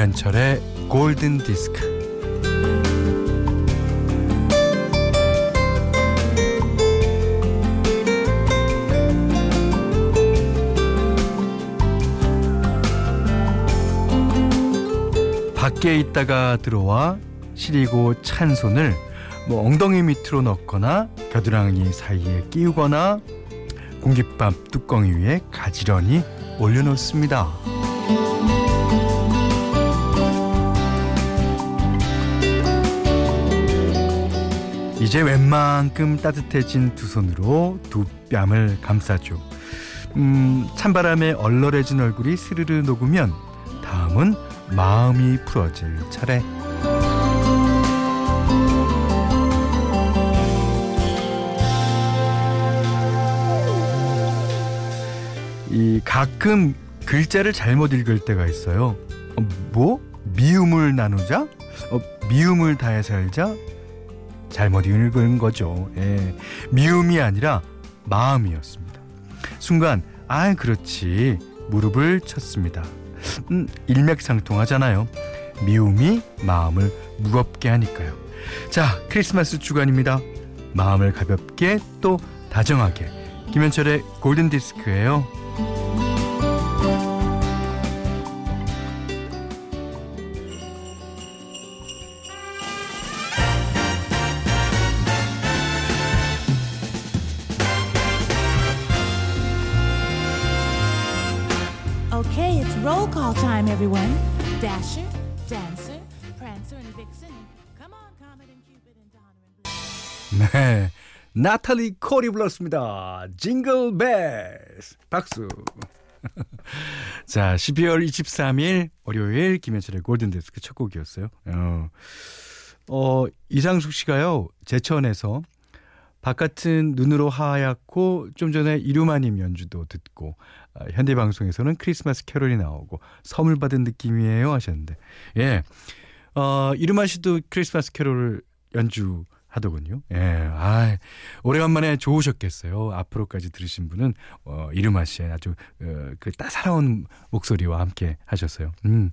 김현철의 골든 디스크. 밖에 있다가 들어와 시리고 찬 손을 뭐 엉덩이 밑으로 넣거나 겨드랑이 사이에 끼우거나 공깃밥 뚜껑 위에 가지런히 올려놓습니다. 이제 웬만큼 따뜻해진 두 손으로 두 뺨을 감싸죠. 음, 찬바람에 얼얼해진 얼굴이 스르르 녹으면 다음은 마음이 풀어질 차례. 이 가끔 글자를 잘못 읽을 때가 있어요. 어, 뭐? 미움을 나누자? 어, 미움을 다해 살자? 잘못 읽은 거죠. 예. 미움이 아니라 마음이었습니다. 순간, 아, 그렇지. 무릎을 쳤습니다. 음, 일맥상통하잖아요. 미움이 마음을 무겁게 하니까요. 자, 크리스마스 주간입니다. 마음을 가볍게 또 다정하게. 김현철의 골든 디스크예요. Roll call time, everyone. Dasher, Dancer, Prancer, and Vixen. Come on, Comet and Cupid and Donner and Blue. 네. 나탈리 콜이 불렀습니다. 징글 벨스. 박수. 자, 12월 23일 월요일 김현철의 골든데스크 첫 곡이었어요. 어, 어, 이상숙 씨가요, 제천에서 바깥은 눈으로 하얗고 좀 전에 이루마님 연주도 듣고 아, 현대 방송에서는 크리스마스 캐롤이 나오고 선물 받은 느낌이에요 하셨는데 예, 어, 이루마 씨도 크리스마스 캐롤을 연주 하더군요. 예, 아, 오래간만에 좋으셨겠어요. 앞으로까지 들으신 분은 어, 이르마 씨의 아주 어, 그 따사로운 목소리와 함께 하셨어요. 음,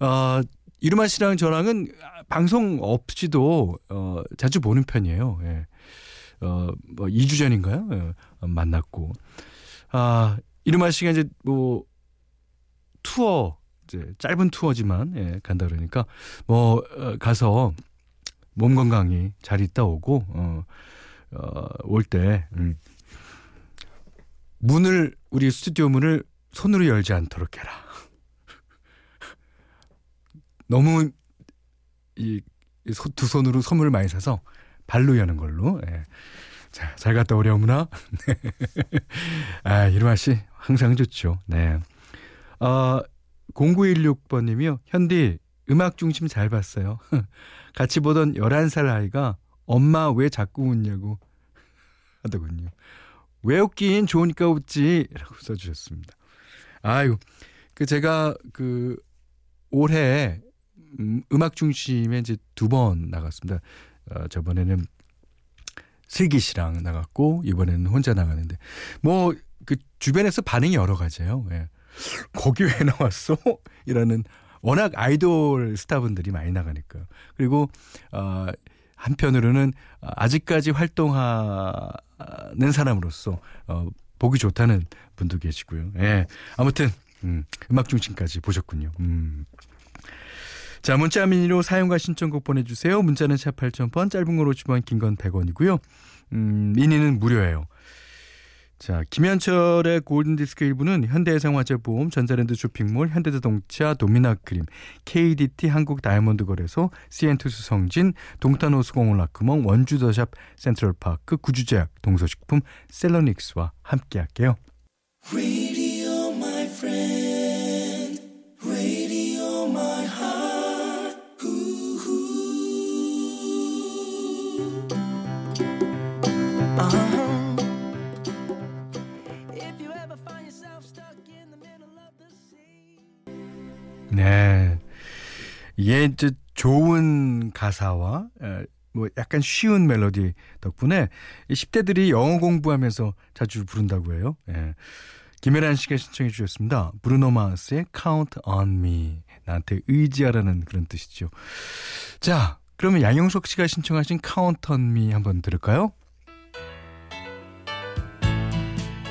어, 이르마 씨랑 저랑은 방송 없이도 어, 자주 보는 편이에요. 예. 어, 뭐 2주 전인가요? 예, 만났고. 아, 이르마 씨가 이제 뭐 투어 이제 짧은 투어지만 예, 간다 그러니까 뭐 어, 가서 몸 건강히 잘 있다 오고 어, 어, 올때 음, 문을 우리 스튜디오 문을 손으로 열지 않도록 해라. 너무 이 두 손으로 선물을 많이 사서 발로 여는 걸로. 예. 자, 잘 갔다 오려무나. 네. 아, 이루마 씨 항상 좋죠. 네. 어, 0916번님이요. 현디 음악 중심 잘 봤어요. 같이 보던 11살 아이가 엄마 왜 자꾸 웃냐고 하더군요. 왜 웃긴 좋으니까 웃지 라고 써주셨습니다. 아유, 그 제가 그 올해 음, 음악 중심에 이제 두 번 나갔습니다. 어, 저번에는 슬기 씨랑 나갔고 이번에는 혼자 나가는데 뭐 그 주변에서 반응이 여러 가지예요. 예. 거기 왜 나왔어? 이라는 워낙 아이돌 스타분들이 많이 나가니까. 그리고 어 한편으로는 아직까지 활동하는 사람으로서 어 보기 좋다는 분도 계시고요. 예. 아무튼 음, 음악 중심까지 보셨군요. 음. 자, 문자 미니로 사용과 신청곡 보내주세요. 문자는 샵 8000번, 짧은 걸 50원, 긴 건 100원이고요. 음, 미니는 무료예요. 자, 김현철의 골든디스크 일부는 현대해상화재보험, 전자랜드 쇼핑몰, 현대자동차, 도미나크림, KDT 한국다이아몬드거래소, CN투수 성진, 동탄호수공원 라크멍, 원주더샵 센트럴파크, 구주제약, 동서식품, 셀러닉스와 함께할게요. 네. 이게 좋은 가사와 에, 뭐 약간 쉬운 멜로디 덕분에 이 10대들이 영어 공부하면서 자주 부른다고 해요. 예. 김혜란 씨가 신청해 주셨습니다. 브루노 마스의 Count on Me. 나한테 의지하라는 그런 뜻이죠. 자, 그러면 양영석 씨가 신청하신 Count on Me 한번 들을까요?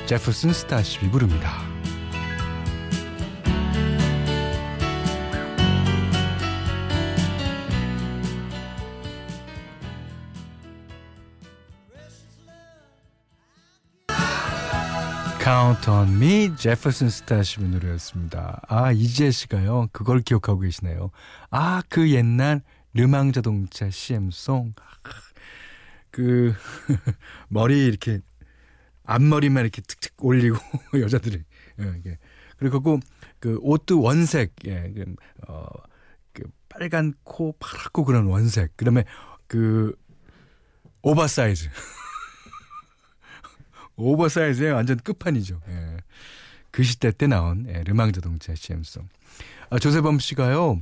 제퍼슨 스타쉽이 부릅니다. Count on Me, 제퍼슨 스타쉽의 노래였습니다. 아, 이지혜 씨가요, 그걸 기억하고 계시네요. 아, 그 옛날 르망 자동차 CM송. 그, 머리 이렇게, 앞머리만 이렇게 툭툭 올리고, 여자들이. 예. 그리고 그, 옷도 원색, 예, 그, 어, 그, 빨간 코, 파랗고 그런 원색. 그 다음에 그, Oversize. Oversize의 완전 끝판이죠. 예. 그 시대 때 나온 예, 르망 자동차 CM송. 아, 조세범 씨가요.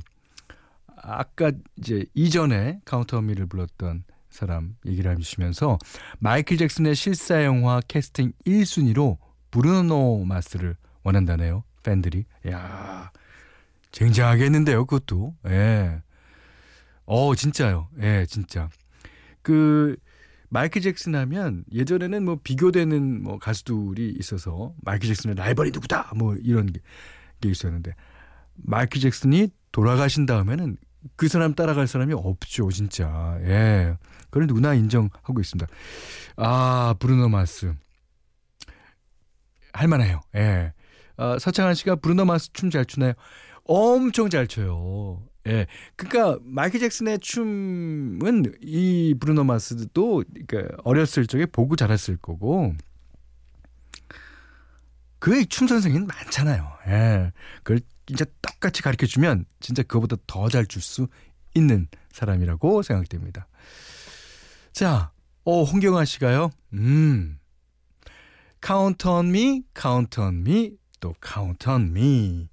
아까 이제 이전에 Count on Me를 불렀던 사람 얘기를 해주시면서 마이클 잭슨의 실사 영화 캐스팅 1순위로 브루노 마스를 원한다네요. 팬들이. 야 쟁쟁하겠는데요. 그것도. 예. 어, 진짜요. 예, 진짜. 그 마이클 잭슨 하면 예전에는 뭐 비교되는 뭐 가수들이 있어서 마이클 잭슨의 라이벌이 누구다 뭐 이런 게, 게 있었는데 마이클 잭슨이 돌아가신 다음에는 그 사람 따라갈 사람이 없죠 진짜. 예. 그걸 누구나 인정하고 있습니다. 아 브루노 마스. 할만해요. 예. 아, 서창한 씨가 브루노 마스 춤 잘 추나요? 엄청 잘 춰요 예. 그러니까 마이클 잭슨의 춤은 이 브루노 마스도 그러니까 어렸을 적에 보고 자랐을 거고 그춤 선생님 많잖아요. 예. 그걸 진짜 똑같이 가르쳐 주면 진짜 그거보다 더 잘 줄 수 있는 사람이라고 생각됩니다. 자, 어 홍경아 씨가요. 음. Count on me, count on me, 또 count on me.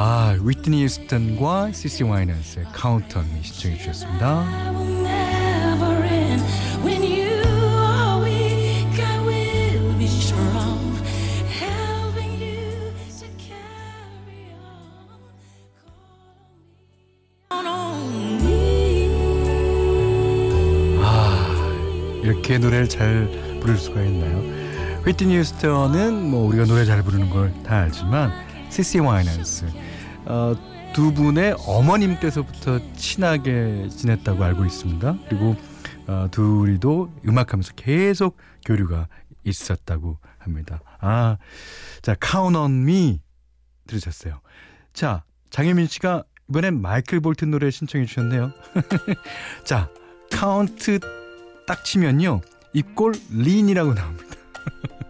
아, 위트니 휴스턴과 시시 와이너스의 카운트 언미 신청해 주셨습니다. I will never end. When you are weak, I will be strong. Helping you to carry on. Call on me. 아, 이렇게 노래를 잘 부를 수가 있나요? 위트니 휴스턴은 뭐 우리가 노래 잘 부르는 걸 다 알지만 시시 와이너스 어, 두 분의 어머님 때서부터 친하게 지냈다고 알고 있습니다. 그리고 어, 둘이도 음악하면서 계속 교류가 있었다고 합니다. 아, 자, Count on Me 들으셨어요. 자, 장혜민 씨가 이번엔 마이클 볼튼 노래 신청해 주셨네요. 자, 카운트 딱 치면요. 입골 린이라고 나옵니다.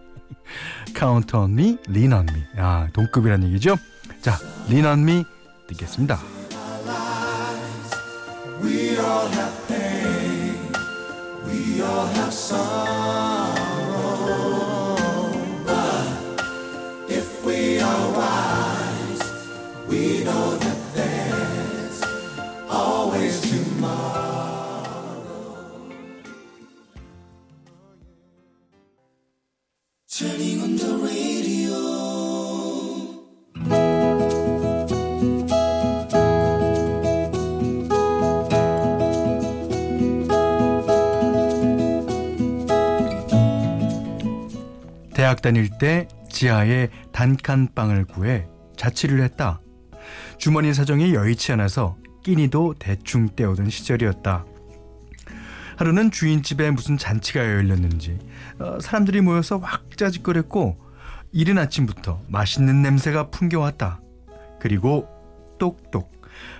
Count on me, lean on me. 아, 동급이란 얘기죠. 자, me 듣겠습니다. Have sorrow. 대학 다닐 때 지하에 단칸방을 구해 자취를 했다. 주머니 사정이 여의치 않아서 끼니도 대충 때우던 시절이었다. 하루는 주인집에 무슨 잔치가 열렸는지 어, 사람들이 모여서 왁자지껄했고 이른 아침부터 맛있는 냄새가 풍겨왔다. 그리고 똑똑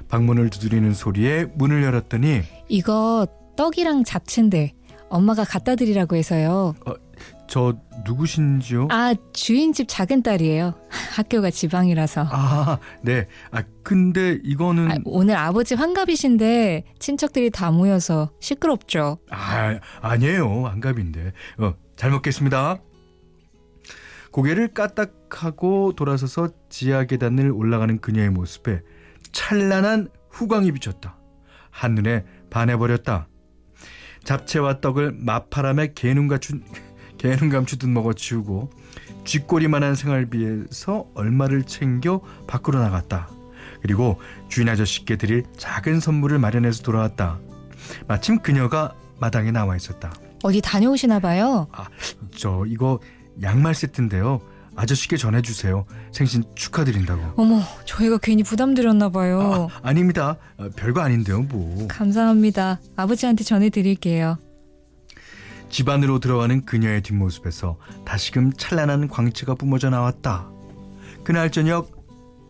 방문을 두드리는 소리에 문을 열었더니 이거 떡이랑 잡채인데 엄마가 갖다 드리라고 해서요. 저 누구신지요? 아, 주인집 작은 딸이에요. 학교가 지방이라서. 아, 네. 아, 근데 이거는 아, 오늘 아버지 환갑이신데 친척들이 다 모여서 시끄럽죠. 아, 아니에요. 안갑인데. 어, 잘 먹겠습니다. 고개를 까딱하고 돌아서서 지하 계단을 올라가는 그녀의 모습에 찬란한 후광이 비쳤다. 한눈에 반해버렸다. 잡채와 떡을 마파람에 개눈 같은 개는 감추듯 먹어치우고 쥐꼬리만한 생활비에서 얼마를 챙겨 밖으로 나갔다. 그리고 주인 아저씨께 드릴 작은 선물을 마련해서 돌아왔다. 마침 그녀가 마당에 나와 있었다. 어디 다녀오시나 봐요. 아, 저 이거 양말 세트인데요. 아저씨께 전해주세요. 생신 축하드린다고. 어머, 저희가 괜히 부담드렸나 봐요. 아, 아닙니다. 아, 별거 아닌데요, 뭐. 감사합니다. 아버지한테 전해드릴게요. 집 안으로 들어가는 그녀의 뒷모습에서 다시금 찬란한 광채가 뿜어져 나왔다. 그날 저녁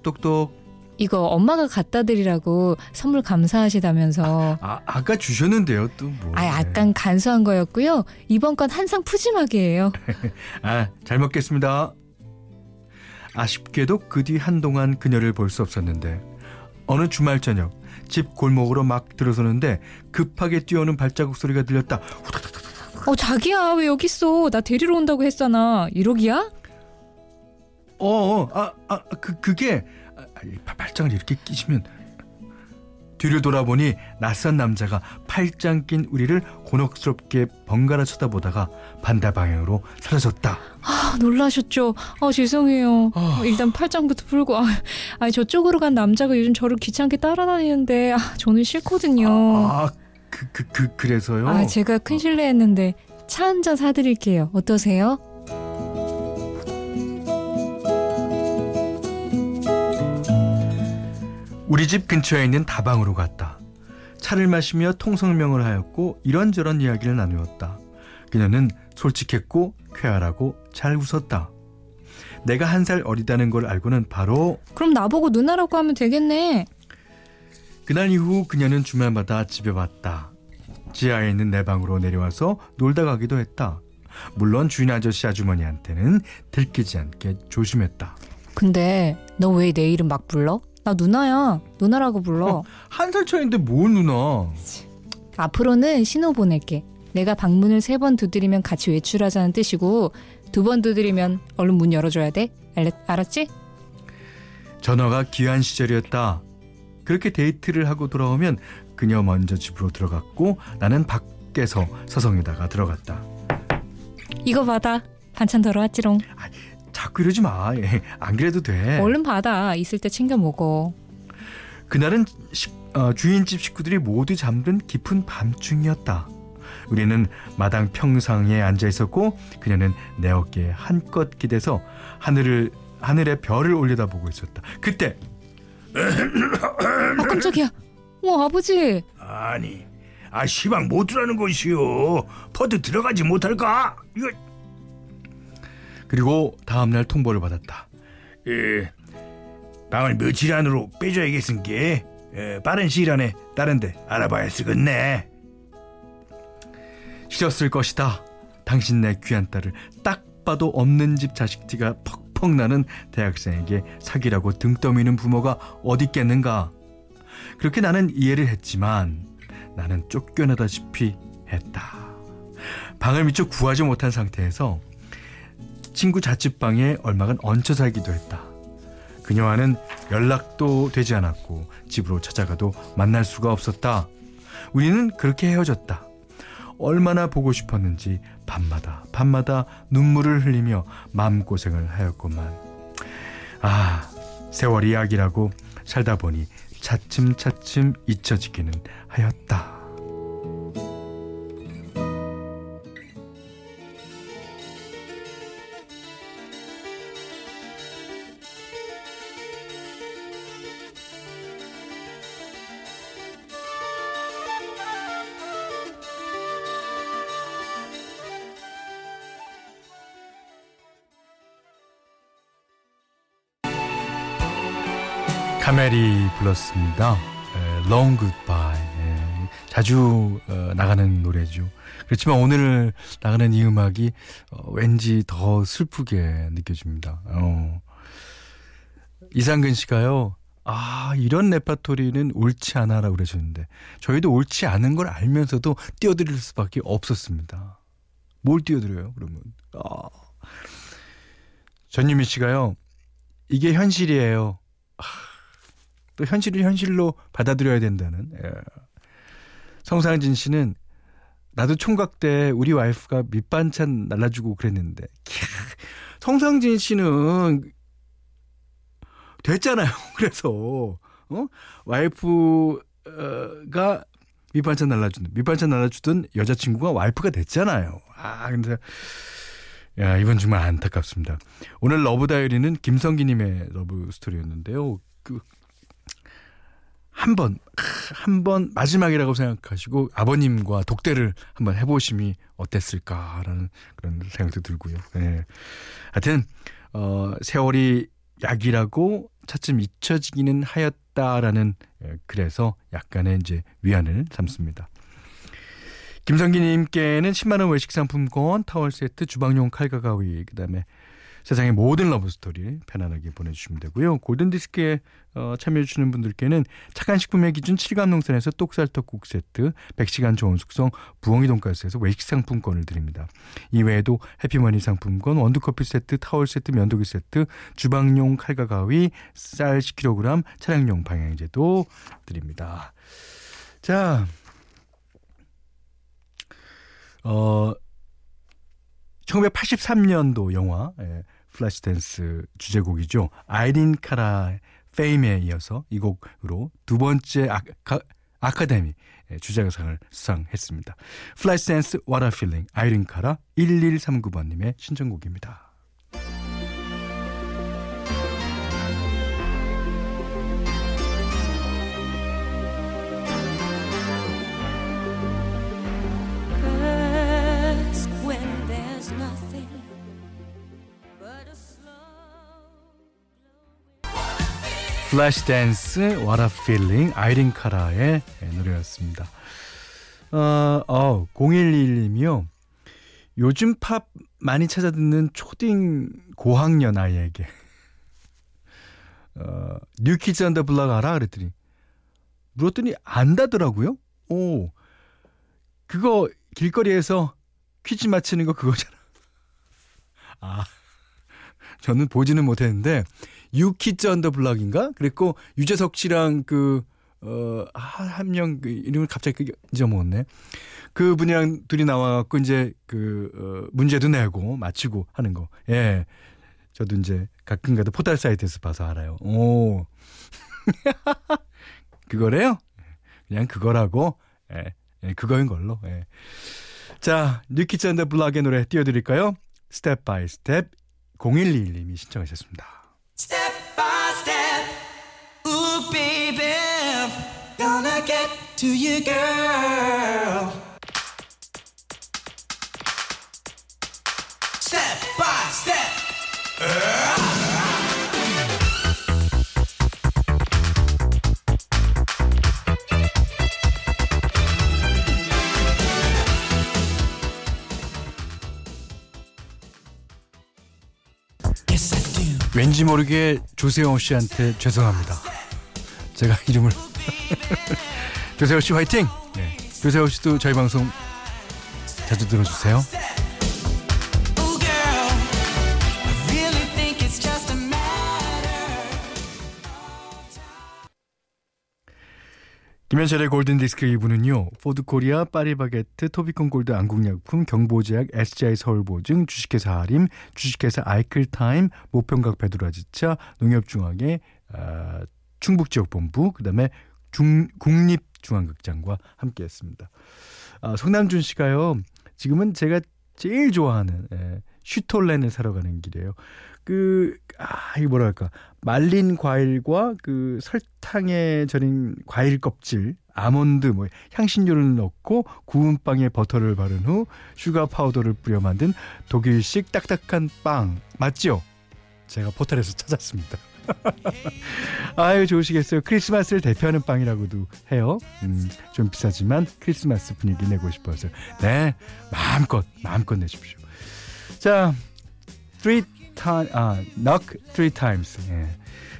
똑똑 이거 엄마가 갖다 드리라고 선물 감사하시다면서. 아 아 까 주셨는데요 또 뭐. 아, 약간 간소한 거였고요. 이번 건 한상 푸짐하게예요. 아잘 먹겠습니다. 아쉽게도 그 뒤 한동안 그녀를 볼 수 없었는데 어느 주말 저녁 집 골목으로 막 들어서는데 급하게 뛰어오는 발자국 소리가 들렸다. 어, 자기야, 왜 여기 있어? 나 데리러 온다고 했잖아. 1억이야? 어, 어, 아, 아, 그, 그게, 아, 이 발- 발장을 이렇게 끼시면. 뒤를 돌아보니 낯선 남자가 팔짱 낀 우리를 곤혹스럽게 번갈아 쳐다보다가 반대 방향으로 사라졌다. 아, 놀라셨죠? 아, 죄송해요. 아. 어, 일단 팔짱부터 풀고. 아, 아니, 저쪽으로 간 남자가 요즘 저를 귀찮게 따라다니는데, 아, 저는 싫거든요. 아, 그, 그, 그, 그래서요? 아, 제가 큰 실례했는데, 차 한 잔 사드릴게요. 어떠세요? 우리 집 근처에 있는 다방으로 갔다. 차를 마시며 통성명을 하였고 이런저런 이야기를 나누었다. 그녀는 솔직했고 쾌활하고 잘 웃었다. 내가 한 살 어리다는 걸 알고는 바로 그럼 나보고 누나라고 하면 되겠네. 그날 이후 그녀는 주말마다 집에 왔다. 지하에 있는 내 방으로 내려와서 놀다 가기도 했다. 물론 주인 아저씨 아주머니한테는 들키지 않게 조심했다. 근데 너 왜 내 이름 막 불러? 나 누나야. 누나라고 불러. 어. 한살 차인데 뭘 누나? 앞으로는 신호 보낼게. 내가 방문을 세 번 두드리면 같이 외출하자는 뜻이고 두 번 두드리면 얼른 문 열어줘야 돼. 알았지 전화가 귀한 시절이었다. 그렇게 데이트를 하고 돌아오면 그녀 먼저 집으로 들어갔고 나는 밖에서 서성이다가 들어갔다. 이거 받아. 반찬 덜어왔지롱. 자꾸 이러지 마. 예, 안 그래도 돼. 얼른 받아. 있을 때 챙겨 먹어. 그날은 식- 어, 주인집 식구들이 모두 잠든 깊은 밤중이었다. 우리는 마당 평상에 앉아 있었고 그녀는 내 어깨에 한껏 기대서 하늘을 하늘에 별을 올려다보고 있었다. 그때 아 깜짝이야. 어 아버지. 아니, 아 시방 못 들어가는 것이요. 퍼드 들어가지 못할까? 이거 그리고 다음 날 통보를 받았다. 예, 방을 며칠 안으로 빼줘야겠은 게 예, 빠른 시일 안에 다른데 알아봐야 쓰겠네. 싫었을 것이다. 당신 내 귀한 딸을 딱 봐도 없는 집 자식 티가 퍽 퍽 나는 대학생에게 사기라고 등 떠미는 부모가 어디 있겠는가. 그렇게 나는 이해를 했지만 나는 쫓겨나다시피 했다. 방을 미처 구하지 못한 상태에서 친구 자취방에 얼마간 얹혀 살기도 했다. 그녀와는 연락도 되지 않았고 집으로 찾아가도 만날 수가 없었다. 우리는 그렇게 헤어졌다. 얼마나 보고 싶었는지 밤마다 밤마다 눈물을 흘리며 마음고생을 하였구만. 아, 세월이 약이라고 살다 보니 차츰차츰 잊혀지기는 하였다. 카멜이 불렀습니다. 에, Long Goodbye. 에, 자주 어, 나가는 노래죠. 그렇지만 오늘 나가는 이 음악이 어, 왠지 더 슬프게 느껴집니다. 어. 이상근 씨가요. 아, 이런 레파토리는 옳지 않아라고 그러셨는데 저희도 옳지 않은 걸 알면서도 띄워드릴 수밖에 없었습니다. 뭘 띄워드려요, 그러면? 아. 전유미 씨가요. 이게 현실이에요. 또 현실을 현실로 받아들여야 된다는. 예. 성상진 씨는 나도 총각 때 우리 와이프가 밑반찬 날라주고 그랬는데 캬, 성상진 씨는 됐잖아요. 그래서 어? 와이프가 밑반찬 날라주는 밑반찬 날라주던 여자친구가 와이프가 됐잖아요. 아 근데 야 이번 정말 안타깝습니다. 오늘 Love Diary는 김성기님의 love story였는데요. 그 한 번, 한 번 마지막이라고 생각하시고 아버님과 독대를 한번 해보심이 어땠을까라는 그런 생각도 들고요. 네. 하여튼, 어, 세월이 약이라고 차츰 잊혀지기는 하였다라는 예, 그래서 약간의 이제 위안을 삼습니다. 김성기님께는 10만원 외식 상품권, 타월 세트, 주방용 칼과 가위, 그 다음에 세상의 모든 love story 편안하게 보내주시면 되고요. 골든 디스크에 어, 참여해주시는 분들께는 착한 식품의 기준 칠갑농산에서 똑살떡국 세트, 100시간 좋은 숙성 부엉이 돈가스에서 외식 상품권을 드립니다. 이외에도 해피머니 상품권, 원두커피 세트, 타월 세트, 면도기 세트, 주방용 칼과 가위, 쌀 10kg, 차량용 방향제도 드립니다. 자, 어, 1983년도 영화 예, Flashdance 주제곡이죠. 아이린 카라 Fame에 이어서 이 곡으로 두 번째 아카, 아카데미 예, 주제가상을 수상했습니다. Flashdance What a Feeling 아이린 카라 1139번님의 신청곡입니다. Flashdance What a Feeling 아이린 카라의 예, 노래였습니다. 어, 어 0121님이요. 요즘 팝 많이 찾아 듣는 초딩 고학년 아이에게 어, New Kids on the Block 알아? 그랬더니 물었더니 안다더라고요. 오 그거 길거리에서 퀴즈 맞히는 거 그거잖아. 아 저는 보지는 못했는데 유키즈 언더 블락인가? 그랬고 유재석 씨랑 그 어, 한 명, 그 이름을 갑자기 그 잊어먹었네. 그 분이랑 둘이 나와갖고 이제 그, 어, 문제도 내고 맞히고 하는 거. 예. 저도 이제 가끔 가다 포털 사이트에서 봐서 알아요. 오. 그거래요? 그냥 그거라고. 예. 예, 그거인 걸로. 예. 자, 뉴키즈 언더 블락의 노래 띄워드릴까요? 스텝 바이 스텝 0121님이 신청하셨습니다. Gonna get to you, girl. Step by step. I. 왠지 모르게 조세호 씨한테 죄송합니다. 제가 이름을 조세호 씨 화이팅. 네. 조세호 씨도 저희 방송 자주 들어주세요. 김현철의 골든디스크 2부는요. 포드코리아, 파리바게트, 토비콘 골드 안국약품, 경보제약, SGI 서울보증, 주식회사 하림, 주식회사 아이클타임, 모평각 베드라지차, 농협중앙회, 아, 충북지역본부, 그 다음에 국립중앙극장과 함께했습니다. 아, 성남준 씨가요. 지금은 제가 제일 좋아하는 예, 슈톨렌을 사러 가는 길이에요. 그, 아, 이거 뭐랄까. 말린 과일과 그 설탕에 절인 과일 껍질, 아몬드, 뭐, 향신료를 넣고 구운 빵에 버터를 바른 후 슈가 파우더를 뿌려 만든 독일식 딱딱한 빵. 맞죠? 제가 포털에서 찾았습니다. 아유, 좋으시겠어요. 크리스마스를 대표하는 빵이라고도 해요. 음, 좀 비싸지만 크리스마스 분위기 내고 싶어서. 네, 마음껏, 마음껏 내십시오. 자, three time, 아, knock three times. 예.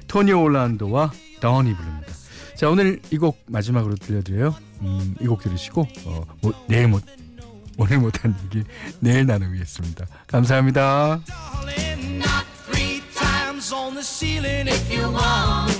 토니 올란도와 던이 부릅니다. 자, 오늘 이 곡 마지막으로 들려드려요. 음, 이 곡 들으시고, 어, 뭐, 내일 못, 오늘 못한 얘기 내일 나누겠습니다. 감사합니다. on the ceiling if you want.